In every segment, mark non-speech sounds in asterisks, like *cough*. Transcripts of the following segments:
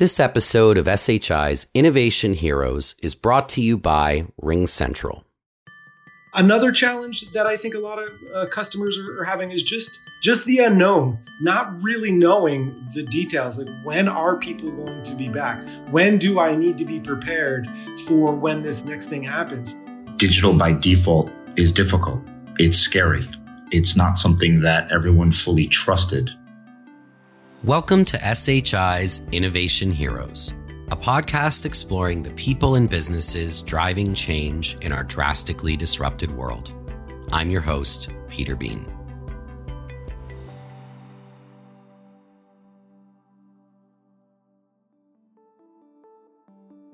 This episode of SHI's Innovation Heroes is brought to you by RingCentral. Another challenge that I think a lot of uh, customers are, are, having is just just the unknown, not really knowing the details. Like when are people going to be back? When do I need to be prepared for when this next thing happens? Digital by default is difficult. It's scary. It's not something that everyone fully trusted Welcome to SHI's Innovation Heroes, a podcast exploring the people and businesses driving change in our drastically disrupted world. I'm your host, Peter Bean.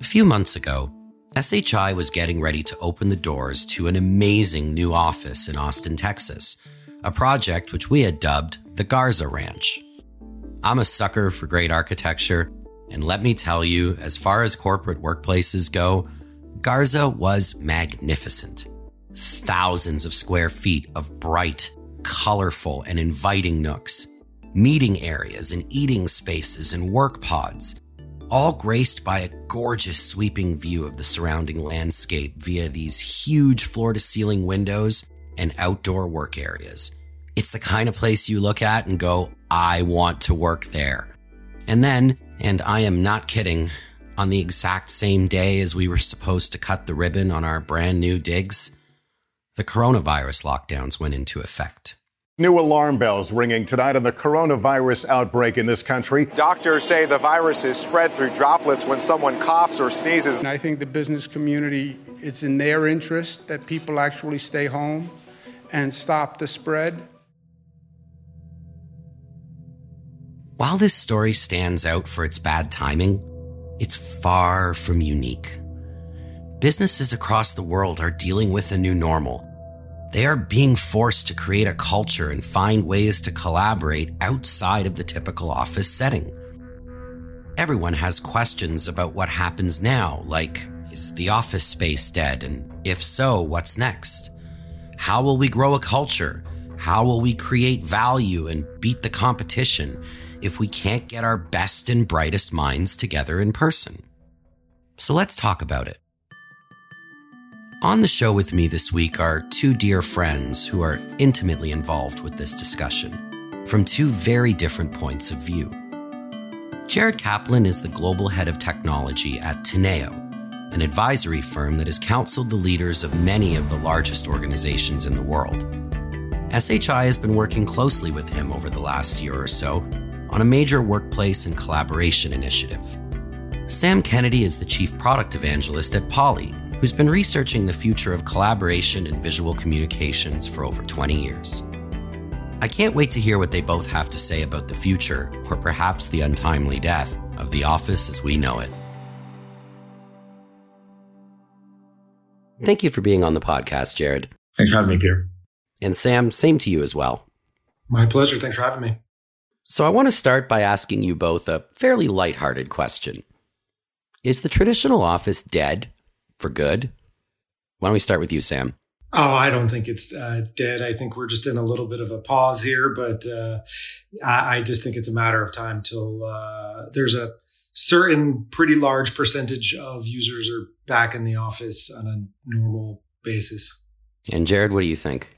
A few months ago, SHI was getting ready to open the doors to an amazing new office in Austin, Texas, a project which we had dubbed the Garza Ranch. I'm a sucker for great architecture, and let me tell you, as far as corporate workplaces go, Garza was magnificent. Thousands of square feet of bright, colorful, and inviting nooks, meeting areas and eating spaces and work pods, all graced by a gorgeous sweeping view of the surrounding landscape via these huge floor to ceiling windows and outdoor work areas. It's the kind of place you look at and go, I want to work there. And then, and I am not kidding, on the exact same day as we were supposed to cut the ribbon on our brand new digs, the coronavirus lockdowns went into effect. New alarm bells ringing tonight on the coronavirus outbreak in this country. Doctors say the virus is spread through droplets when someone coughs or sneezes. And I think the business community, it's in their interest that people actually stay home and stop the spread. While this story stands out for its bad timing, it's far from unique. Businesses across the world are dealing with a new normal. They are being forced to create a culture and find ways to collaborate outside of the typical office setting. Everyone has questions about what happens now, like is the office space dead? And if so, what's next? How will we grow a culture? How will we create value and beat the competition? If we can't get our best and brightest minds together in person. So let's talk about it. On the show with me this week are two dear friends who are intimately involved with this discussion from two very different points of view. Jared Kaplan is the global head of technology at Teneo, an advisory firm that has counseled the leaders of many of the largest organizations in the world. SHI has been working closely with him over the last year or so on a major workplace and collaboration initiative. Sam Kennedy is the chief product evangelist at Poly, who's been researching the future of collaboration and visual communications for over 20 years. I can't wait to hear what they both have to say about the future, or perhaps the untimely death, of the office as we know it. Thank you for being on the podcast, Jared. Thanks for having me, Peter. And Sam, same to you as well. My pleasure. Thanks for having me. So I want to start by asking you both a fairly lighthearted question. Is the traditional office dead for good? Why don't we start with you, Sam? Oh, I don't think it's uh, dead. I think we're just in a little bit of a pause here, but uh, I, I, just think it's a matter of time till uh, there's a certain pretty large percentage of users are back in the office on a normal basis. And Jared, what do you think?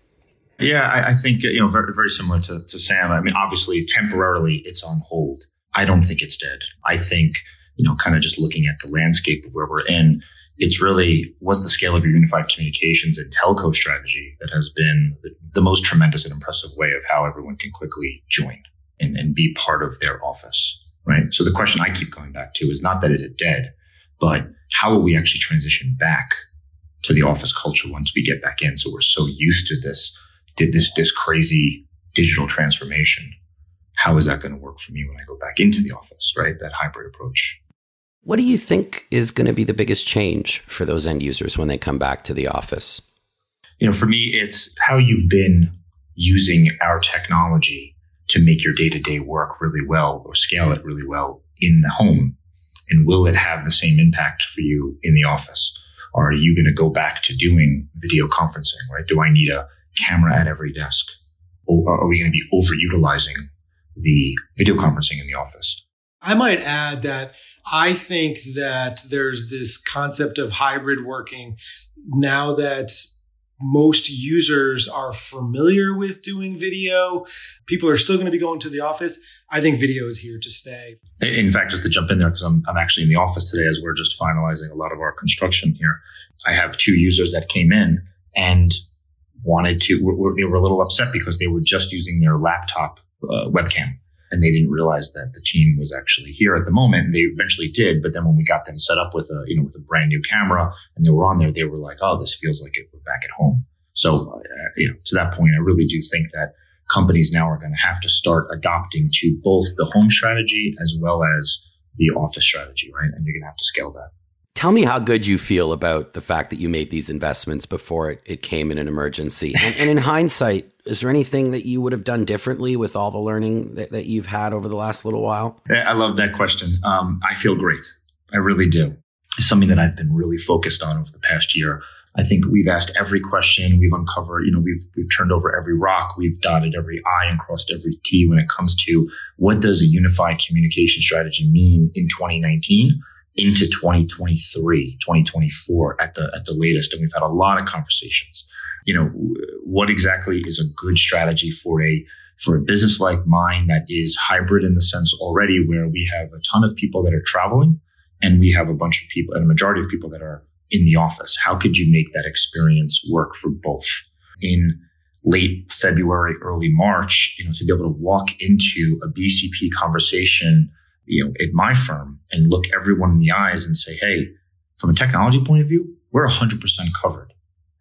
Yeah, I, I think you know very very similar to, to Sam. I mean, obviously, temporarily it's on hold. I don't think it's dead. I think you know, kind of just looking at the landscape of where we're in, it's really what's the scale of your unified communications and telco strategy that has been the, the most tremendous and impressive way of how everyone can quickly join and, and be part of their office. Right. So the question I keep going back to is not that is it dead, but how will we actually transition back to the office culture once we get back in? So we're so used to this did this this crazy digital transformation. How is that going to work for me when I go back into the office, right? That hybrid approach. What do you think is going to be the biggest change for those end users when they come back to the office? You know, for me, it's how you've been using our technology to make your day to day work really well or scale it really well in the home. And will it have the same impact for you in the office? Or are you going to go back to doing video conferencing, right? Do I need a camera at every desk? Or are we going to be overutilizing the video conferencing in the office? I might add that I think that there's this concept of hybrid working now that most users are familiar with doing video. People are still going to be going to the office. I think video is here to stay. In fact, just to jump in there, because I'm, I'm actually in the office today as we're just finalizing a lot of our construction here. I have two users that came in and wanted to, were, they were a little upset because they were just using their laptop uh, webcam and they didn't realize that the team was actually here at the moment. They eventually did, but then when we got them set up with a you know with a brand new camera and they were on there, they were like, "Oh, this feels like it, we're back at home." So, uh, you know, to that point, I really do think that companies now are going to have to start adopting to both the home strategy as well as the office strategy, right? And you're going to have to scale that. Tell me how good you feel about the fact that you made these investments before it, it came in an emergency. And, and, in *laughs* hindsight, is there anything that you would have done differently with all the learning that, that you've had over the last little while? I love that question. Um, I feel great. I really do. It's something that I've been really focused on over the past year. I think we've asked every question. We've uncovered, you know, we've, we've turned over every rock. We've dotted every I and crossed every T when it comes to what does a unified communication strategy mean in 2019? Into 2023, 2024 at the, at the latest. And we've had a lot of conversations. You know, what exactly is a good strategy for a, for a business like mine that is hybrid in the sense already where we have a ton of people that are traveling and we have a bunch of people and a majority of people that are in the office. How could you make that experience work for both? In late February, early March, you know, to be able to walk into a BCP conversation you know, at my firm and look everyone in the eyes and say, Hey, from a technology point of view, we're 100% covered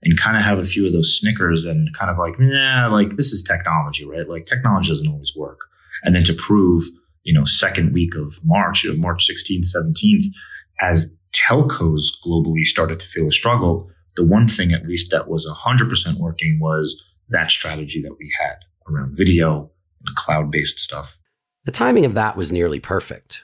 and kind of have a few of those snickers and kind of like, yeah, like this is technology, right? Like technology doesn't always work. And then to prove, you know, second week of March, you know, March 16th, 17th, as telcos globally started to feel a struggle, the one thing at least that was 100% working was that strategy that we had around video and cloud based stuff. The timing of that was nearly perfect.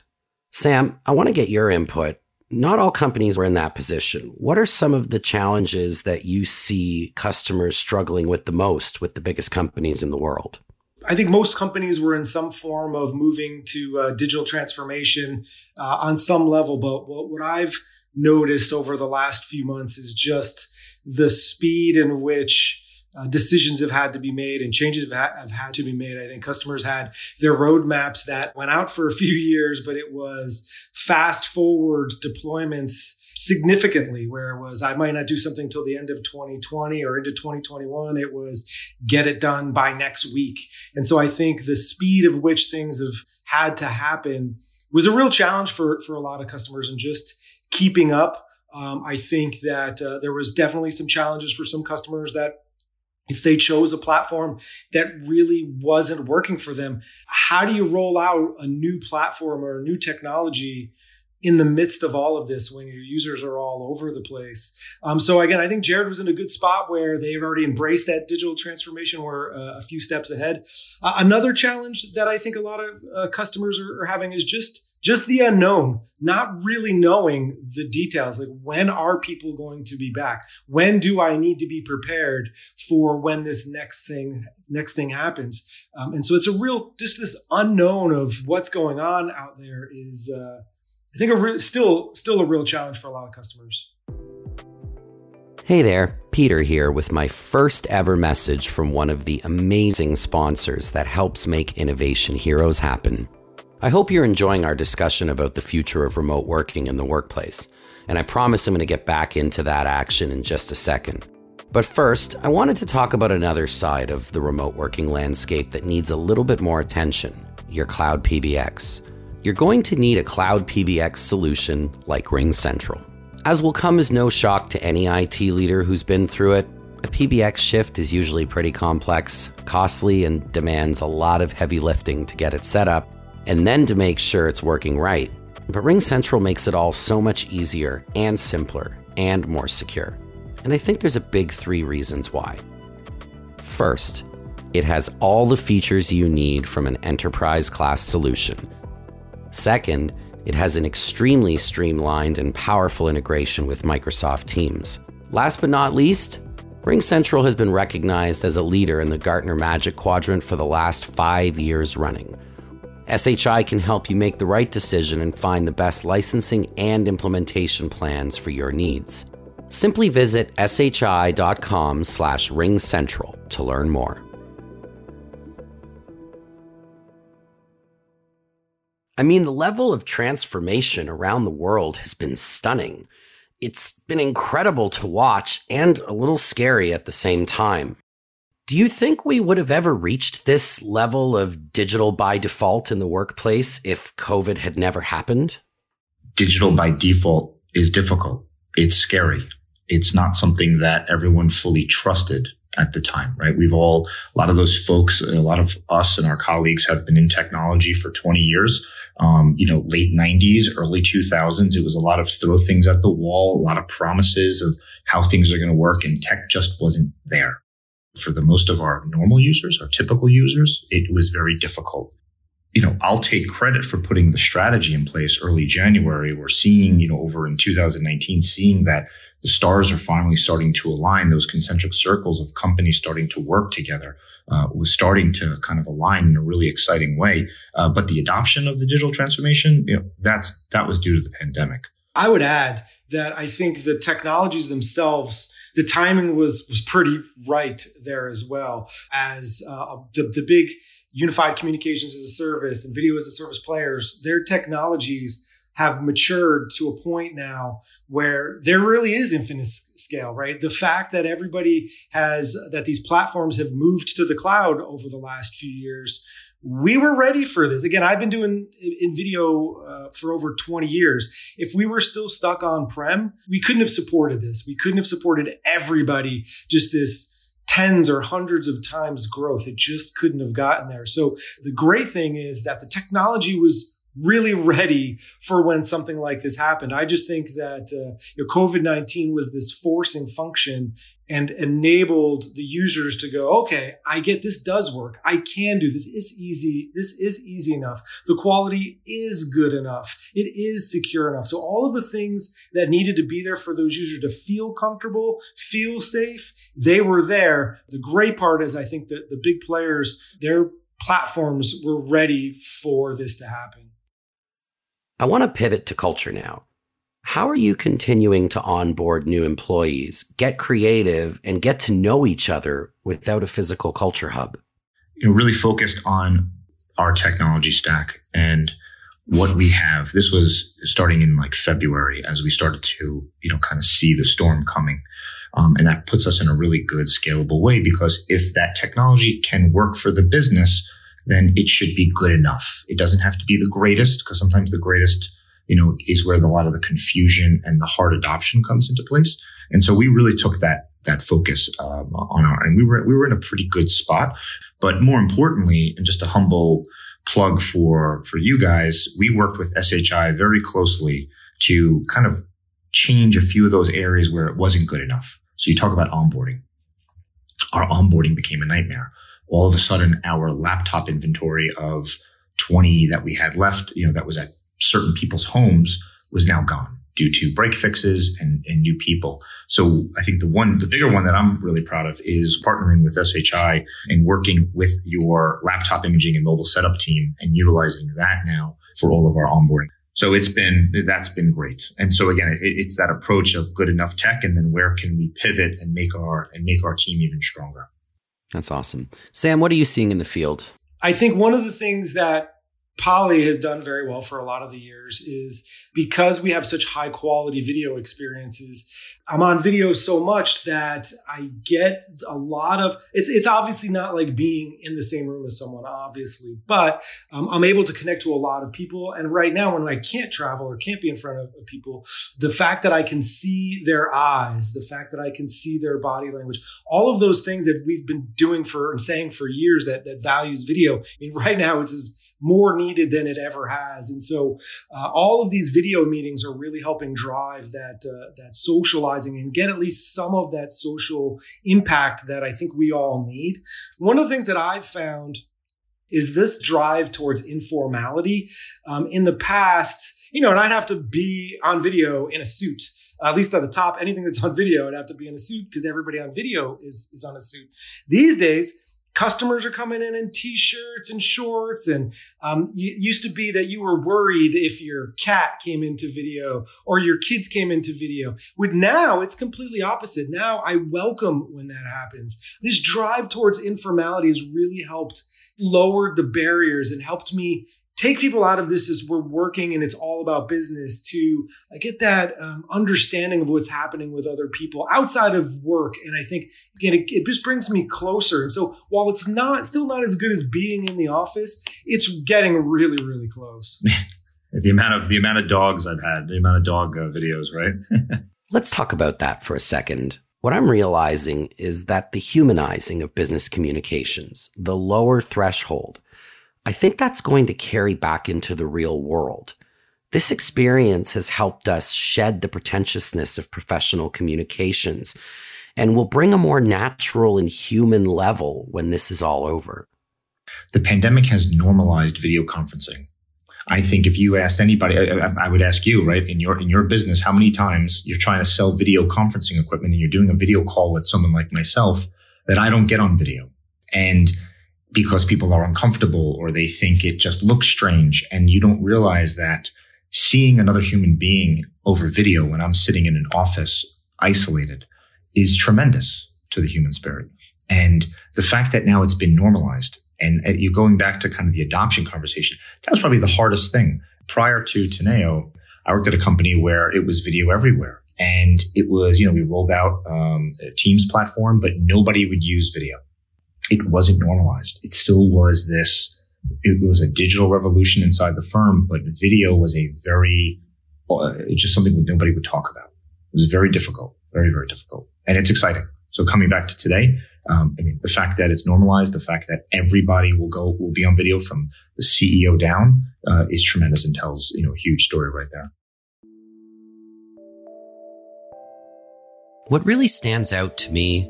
Sam, I want to get your input. Not all companies were in that position. What are some of the challenges that you see customers struggling with the most with the biggest companies in the world? I think most companies were in some form of moving to uh, digital transformation uh, on some level. But what, what I've noticed over the last few months is just the speed in which uh, decisions have had to be made and changes have, ha- have had to be made. I think customers had their roadmaps that went out for a *laughs* few years, but it was fast forward deployments significantly where it was I might not do something till the end of 2020 or into 2021 it was get it done by next week. And so I think the speed of which things have had to happen was a real challenge for for a lot of customers and just keeping up. Um, I think that uh, there was definitely some challenges for some customers that if they chose a platform that really wasn't working for them, how do you roll out a new platform or a new technology in the midst of all of this when your users are all over the place? Um, so again, I think Jared was in a good spot where they've already embraced that digital transformation. We're uh, a few steps ahead. Uh, another challenge that I think a lot of uh, customers are, are having is just just the unknown, not really knowing the details. Like, when are people going to be back? When do I need to be prepared for when this next thing, next thing happens? Um, and so it's a real, just this unknown of what's going on out there is, uh, I think, a re- still, still a real challenge for a lot of customers. Hey there, Peter here with my first ever message from one of the amazing sponsors that helps make Innovation Heroes happen. I hope you're enjoying our discussion about the future of remote working in the workplace, and I promise I'm going to get back into that action in just a second. But first, I wanted to talk about another side of the remote working landscape that needs a little bit more attention your cloud PBX. You're going to need a cloud PBX solution like RingCentral. As will come as no shock to any IT leader who's been through it, a PBX shift is usually pretty complex, costly, and demands a lot of heavy lifting to get it set up and then to make sure it's working right. But RingCentral makes it all so much easier and simpler and more secure. And I think there's a big three reasons why. First, it has all the features you need from an enterprise class solution. Second, it has an extremely streamlined and powerful integration with Microsoft Teams. Last but not least, RingCentral has been recognized as a leader in the Gartner Magic Quadrant for the last five years running, SHI can help you make the right decision and find the best licensing and implementation plans for your needs. Simply visit shi.com slash ringcentral to learn more. I mean, the level of transformation around the world has been stunning. It's been incredible to watch and a little scary at the same time. Do you think we would have ever reached this level of digital by default in the workplace if COVID had never happened? Digital by default is difficult. It's scary it's not something that everyone fully trusted at the time, right? We've all, a lot of those folks, a lot of us and our colleagues have been in technology for 20 years. Um, you know, late 90s, early 2000s, it was a lot of throw things at the wall, a lot of promises of how things are going to work, and tech just wasn't there. For the most of our normal users, our typical users, it was very difficult you know, I'll take credit for putting the strategy in place early January. We're seeing, you know, over in 2019, seeing that the stars are finally starting to align. Those concentric circles of companies starting to work together uh, was starting to kind of align in a really exciting way. Uh, but the adoption of the digital transformation, you know, that's that was due to the pandemic. I would add that I think the technologies themselves the timing was was pretty right there as well as uh, the, the big unified communications as a service and video as a service players their technologies have matured to a point now where there really is infinite scale, right? The fact that everybody has, that these platforms have moved to the cloud over the last few years, we were ready for this. Again, I've been doing in video uh, for over 20 years. If we were still stuck on prem, we couldn't have supported this. We couldn't have supported everybody, just this tens or hundreds of times growth. It just couldn't have gotten there. So the great thing is that the technology was really ready for when something like this happened. I just think that uh, you know, COVID 19 was this forcing function and enabled the users to go, okay, I get this does work. I can do this. It's easy. This is easy enough. The quality is good enough. It is secure enough. So all of the things that needed to be there for those users to feel comfortable, feel safe, they were there. The great part is I think that the big players, their platforms were ready for this to happen. I want to pivot to culture now. How are you continuing to onboard new employees, get creative, and get to know each other without a physical culture hub? You know, really focused on our technology stack and what we have. This was starting in like February as we started to, you know, kind of see the storm coming. Um, and that puts us in a really good scalable way because if that technology can work for the business, then it should be good enough. It doesn't have to be the greatest because sometimes the greatest, you know, is where the, a lot of the confusion and the hard adoption comes into place. And so we really took that that focus um, on our, and we were we were in a pretty good spot. But more importantly, and just a humble plug for for you guys, we worked with SHI very closely to kind of change a few of those areas where it wasn't good enough. So you talk about onboarding. Our onboarding became a nightmare all of a sudden our laptop inventory of 20 that we had left, you know, that was at certain people's homes was now gone due to break fixes and, and new people. So I think the one, the bigger one that I'm really proud of is partnering with SHI and working with your laptop imaging and mobile setup team and utilizing that now for all of our onboarding. So it's been, that's been great. And so again, it, it's that approach of good enough tech and then where can we pivot and make our, and make our team even stronger. That's awesome. Sam, what are you seeing in the field? I think one of the things that Poly has done very well for a lot of the years is because we have such high quality video experiences, I'm on video so much that I get a lot of it's it's obviously not like being in the same room as someone obviously but um, I'm able to connect to a lot of people. And right now when I can't travel or can't be in front of, people the fact that I can see their eyes the fact that I can see their body language all of those things that we've been doing for and saying for years that that values video. I mean *laughs* right now it's just more needed than it ever has. And so uh, all of these video meetings are really helping drive that uh, that socializing and get at least some of that social impact that I think we all need. One of the things that I've found is this drive towards informality. Um, in the past, you know, and I'd have to be on video in a suit. at least at the top, anything that's on video, I'd have to be in a suit because everybody on video is, is on a suit. These days, customers are coming in in t-shirts and shorts and um, used to be that you were worried if your cat came into video or your kids came into video. With now it's completely opposite. Now i welcome when that happens. This drive towards informality has really helped lower the barriers and helped me take people out of this as we're working and it's all about business to uh, get that um, understanding of what's happening with other people outside of work. And I think again, it, it, just brings me closer. And so while it's not still not as good as being in the office, it's getting really, really close. *laughs* the amount of the amount of dogs I've had, the amount of dog uh, videos, right? *laughs* Let's talk about that for a second. What I'm realizing is that the humanizing of business communications, the lower threshold, I think that's going to carry back into the real world. This experience has helped us shed the pretentiousness of professional communications and will bring a more natural and human level when this is all over. The pandemic has normalized video conferencing. I think if you asked anybody, I, I, would ask you, right, in your in your business, how many times you're trying to sell video conferencing equipment and you're doing a video call with someone like myself that I don't get on video. And because people are uncomfortable or they think it just looks strange. And you don't realize that seeing another human being over video when I'm sitting in an office isolated is tremendous to the human spirit. And the fact that now it's been normalized and you're going back to kind of the adoption conversation, that was probably the hardest thing. Prior to Teneo, I worked at a company where it was video everywhere. And it was, you know, we rolled out um, Teams platform, but nobody would use video it wasn't normalized. It still was this, it was a digital revolution inside the firm, but video was a very, uh, just something that nobody would talk about. It was very difficult, very, very difficult. And it's exciting. So coming back to today, um, I mean, the fact that it's normalized, the fact that everybody will go, will be on video from the CEO down, uh, is tremendous and tells, you know, a huge story right there. What really stands out to me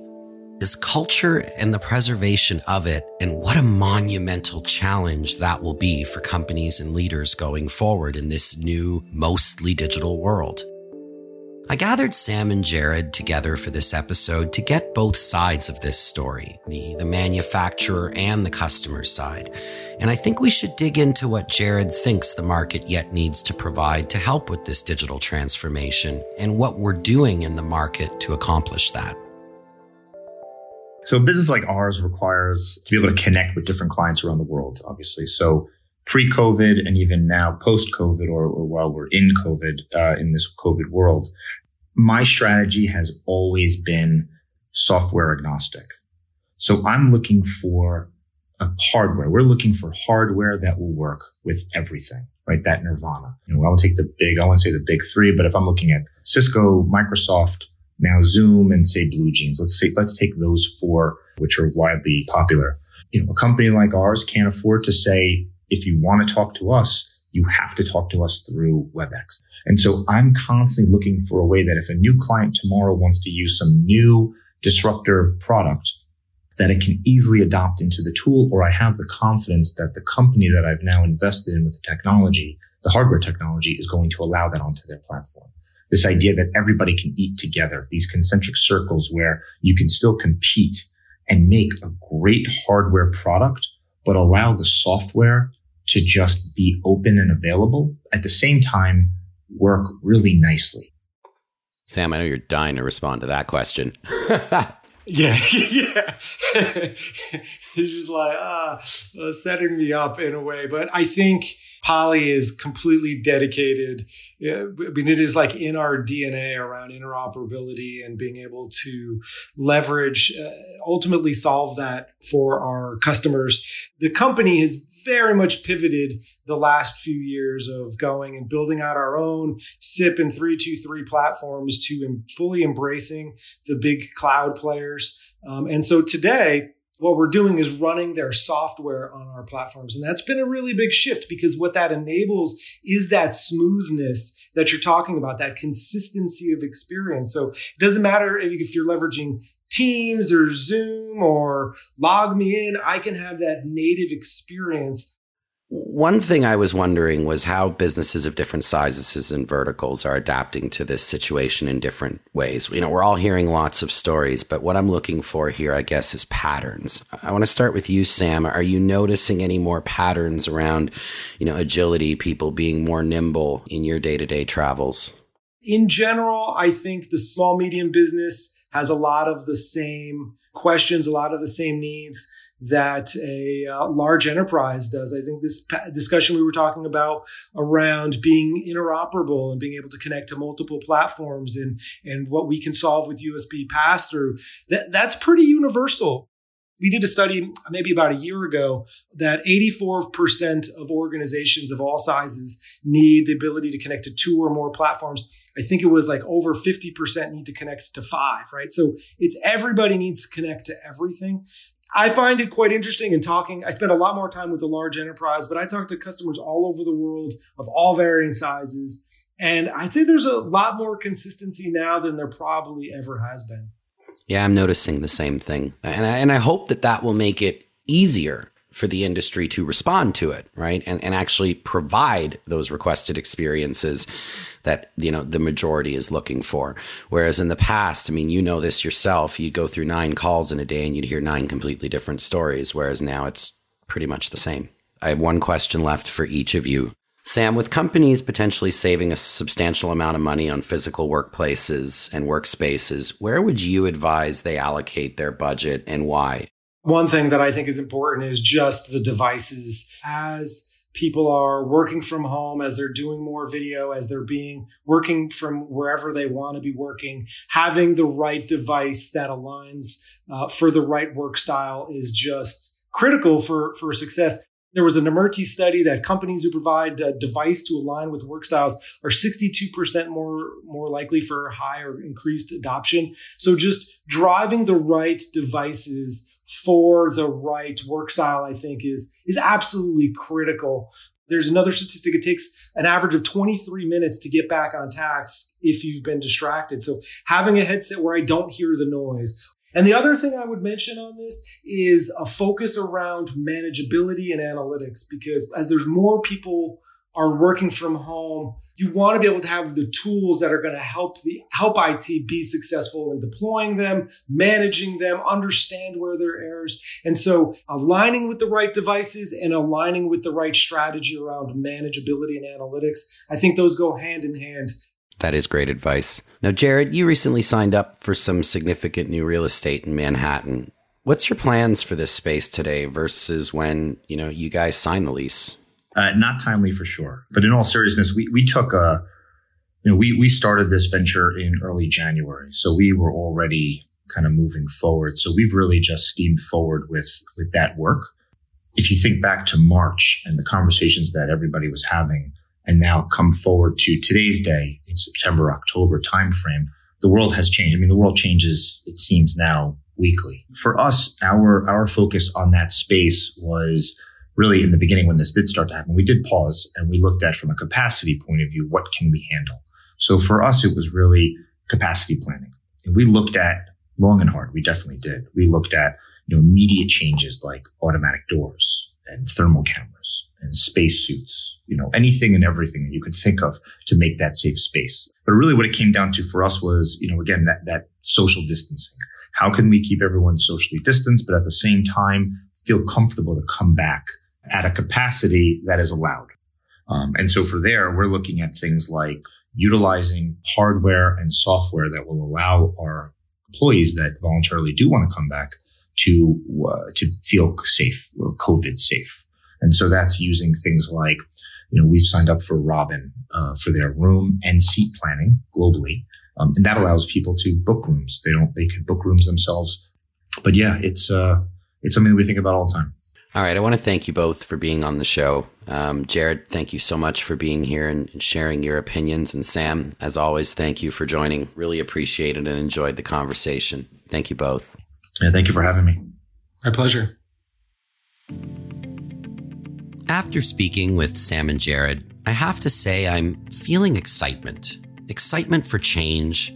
is culture and the preservation of it, and what a monumental challenge that will be for companies and leaders going forward in this new, mostly digital world. I gathered Sam and Jared together for this episode to get both sides of this story the, the manufacturer and the customer side. And I think we should dig into what Jared thinks the market yet needs to provide to help with this digital transformation and what we're doing in the market to accomplish that. So a business like ours requires to be able to connect with different clients around the world, obviously. So pre-COVID and even now post-COVID or, or while we're in COVID, uh, in this COVID world, my strategy has always been software agnostic. So I'm looking for a hardware. We're looking for hardware that will work with everything, right? That nirvana. You know, I won't take the big, I won't say the big three, but if I'm looking at Cisco, Microsoft, now Zoom and say BlueJeans. Let's say, let's take those four, which are widely popular. You know, a company like ours can't afford to say, if you want to talk to us, you have to talk to us through WebEx. And so I'm constantly looking for a way that if a new client tomorrow wants to use some new disruptor product, that it can easily adopt into the tool, or I have the confidence that the company that I've now invested in with the technology, the hardware technology is going to allow that onto their platform this idea that everybody can eat together, these concentric circles where you can still compete and make a great hardware product, but allow the software to just be open and available at the same time work really nicely. Sam, I know you're dying to respond to that question. *laughs* Yeah, *laughs* yeah. *laughs* He's just like ah, uh, setting me up in a way. But I think Poly is completely dedicated. I mean, it is like in our DNA around interoperability and being able to leverage, uh, ultimately solve that for our customers. The company has very much pivoted the last few years of going and building out our own SIP and 323 platforms to fully embracing the big cloud players. Um, and so today, what we're doing is running their software on our platforms. And that's been a really big shift because what that enables is that smoothness that you're talking about, that consistency of experience. So it doesn't matter if you're leveraging Teams or Zoom or LogMeIn, I can have that native experience One thing I was wondering was how businesses of different sizes and verticals are adapting to this situation in different ways. You know, we're all hearing lots of stories, but what I'm looking for here, I guess, is patterns. I want to start with you, Sam. Are you noticing any more patterns around, you know, agility, people being more nimble in your day to day travels? In general, I think the small medium business has a lot of the same questions, a lot of the same needs that a uh, large enterprise does. I think this discussion we were talking about around being interoperable and being able to connect to multiple platforms and and what we can solve with USB pass through that that's pretty universal. We did a study maybe about a year ago that 84% of organizations of all sizes need the ability to connect to two or more platforms. I think it was like over 50% need to connect to five, right? So it's everybody needs to connect to everything. I find it quite interesting in talking. I spend a lot more time with the large enterprise, but I talk to customers all over the world of all varying sizes. And I'd say there's a lot more consistency now than there probably ever has been. Yeah, I'm noticing the same thing. And I, and I hope that that will make it easier for the industry to respond to it, right? And and actually provide those requested experiences that you know the majority is looking for. Whereas in the past, I mean, you know this yourself, you'd go through nine calls in a day and you'd hear nine completely different stories. Whereas now it's pretty much the same. I have one question left for each of you. Sam, with companies potentially saving a substantial amount of money on physical workplaces and workspaces, where would you advise they allocate their budget and why? One thing that I think is important is just the devices as people are working from home, as they're doing more video, as they're being working from wherever they want to be working, having the right device that aligns uh, for the right work style is just critical for, for success. There was an Emerti study that companies who provide a device to align with work styles are 62% more, more likely for high or increased adoption. So just driving the right devices for the right work style, I think is, is absolutely critical. There's another statistic. It takes an average of 23 minutes to get back on task if you've been distracted. So having a headset where I don't hear the noise. And the other thing I would mention on this is a focus around manageability and analytics, because as there's more people are working from home, you want to be able to have the tools that are going to help the help IT be successful in deploying them, managing them, understand where there are errors. And so aligning with the right devices and aligning with the right strategy around manageability and analytics, I think those go hand in hand. That is great advice. Now, Jared, you recently signed up for some significant new real estate in Manhattan. What's your plans for this space today versus when, you know, you guys signed the lease? Uh, not timely for sure. But in all seriousness, we, we took a, you know, we, we started this venture in early January. So we were already kind of moving forward. So we've really just steamed forward with, with that work. If you think back to March and the conversations that everybody was having and now come forward to today's day in September, October timeframe, the world has changed. I mean, the world changes, it seems now weekly. For us, our, our focus on that space was really in the beginning when this did start to happen, we did pause and we looked at from a capacity point of view, what can we handle? So for us, it was really capacity planning. And we looked at long and hard. We definitely did. We looked at, you know, immediate changes like automatic doors and thermal cameras and space suits, you know, anything and everything that you could think of to make that safe space. But really what it came down to for us was, you know, again, that, that social distancing. How can we keep everyone socially distanced, but at the same time feel comfortable to come back at a capacity that is allowed. Um, and so for there, we're looking at things like utilizing hardware and software that will allow our employees that voluntarily do want to come back to uh, to feel safe or COVID safe. And so that's using things like, you know, we've signed up for Robin uh, for their room and seat planning globally, um, and that allows people to book rooms. They don't they can book rooms themselves. But yeah, it's uh, it's something we think about all the time. All right. I want to thank you both for being on the show. Um, Jared, thank you so much for being here and sharing your opinions. And Sam, as always, thank you for joining. Really appreciated and enjoyed the conversation. Thank you both. Yeah, thank you for having me. My pleasure. After speaking with Sam and Jared, I have to say I'm feeling excitement. Excitement for change.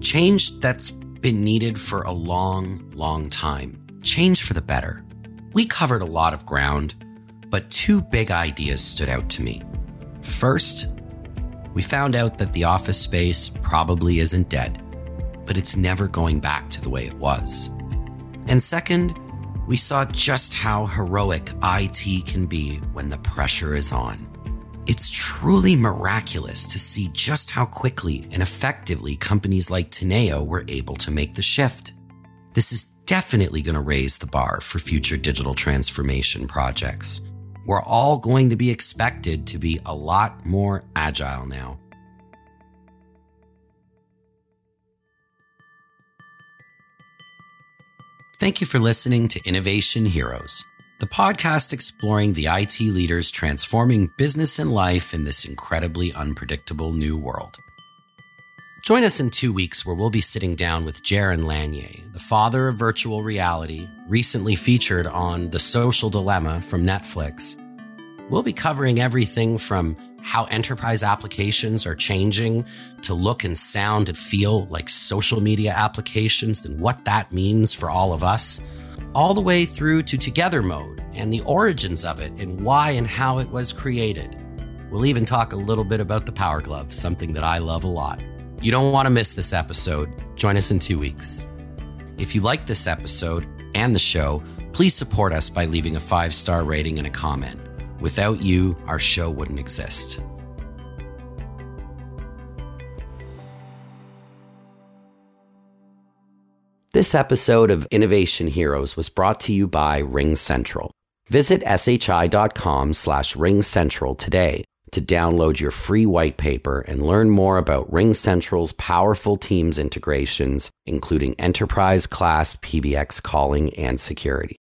Change that's been needed for a long, long time. Change for the better. We covered a lot of ground, but two big ideas stood out to me. First, we found out that the office space probably isn't dead, but it's never going back to the way it was. And second, we saw just how heroic IT can be when the pressure is on. It's truly miraculous to see just how quickly and effectively companies like Teneo were able to make the shift. This is definitely going to raise the bar for future digital transformation projects. We're all going to be expected to be a lot more agile now. Thank you for listening to Innovation Heroes, the podcast exploring the IT leaders transforming business and life in this incredibly unpredictable new world. Join us in two weeks where we'll be sitting down with Jaron Lanier, the father of virtual reality, recently featured on The Social Dilemma from Netflix. We'll be covering everything from how enterprise applications are changing to look and sound and feel like social media applications and what that means for all of us, all the way through to Together Mode and the origins of it and why and how it was created. We'll even talk a little bit about the Power Glove, something that I love a lot. You don't want to miss this episode. Join us in two weeks. If you like this episode and the show, please support us by leaving a five star rating and a comment. Without you, our show wouldn't exist. This episode of Innovation Heroes was brought to you by RingCentral. Visit shi.com slash ringcentral today to download your free white paper and learn more about RingCentral's powerful Teams integrations, including enterprise class PBX calling and security.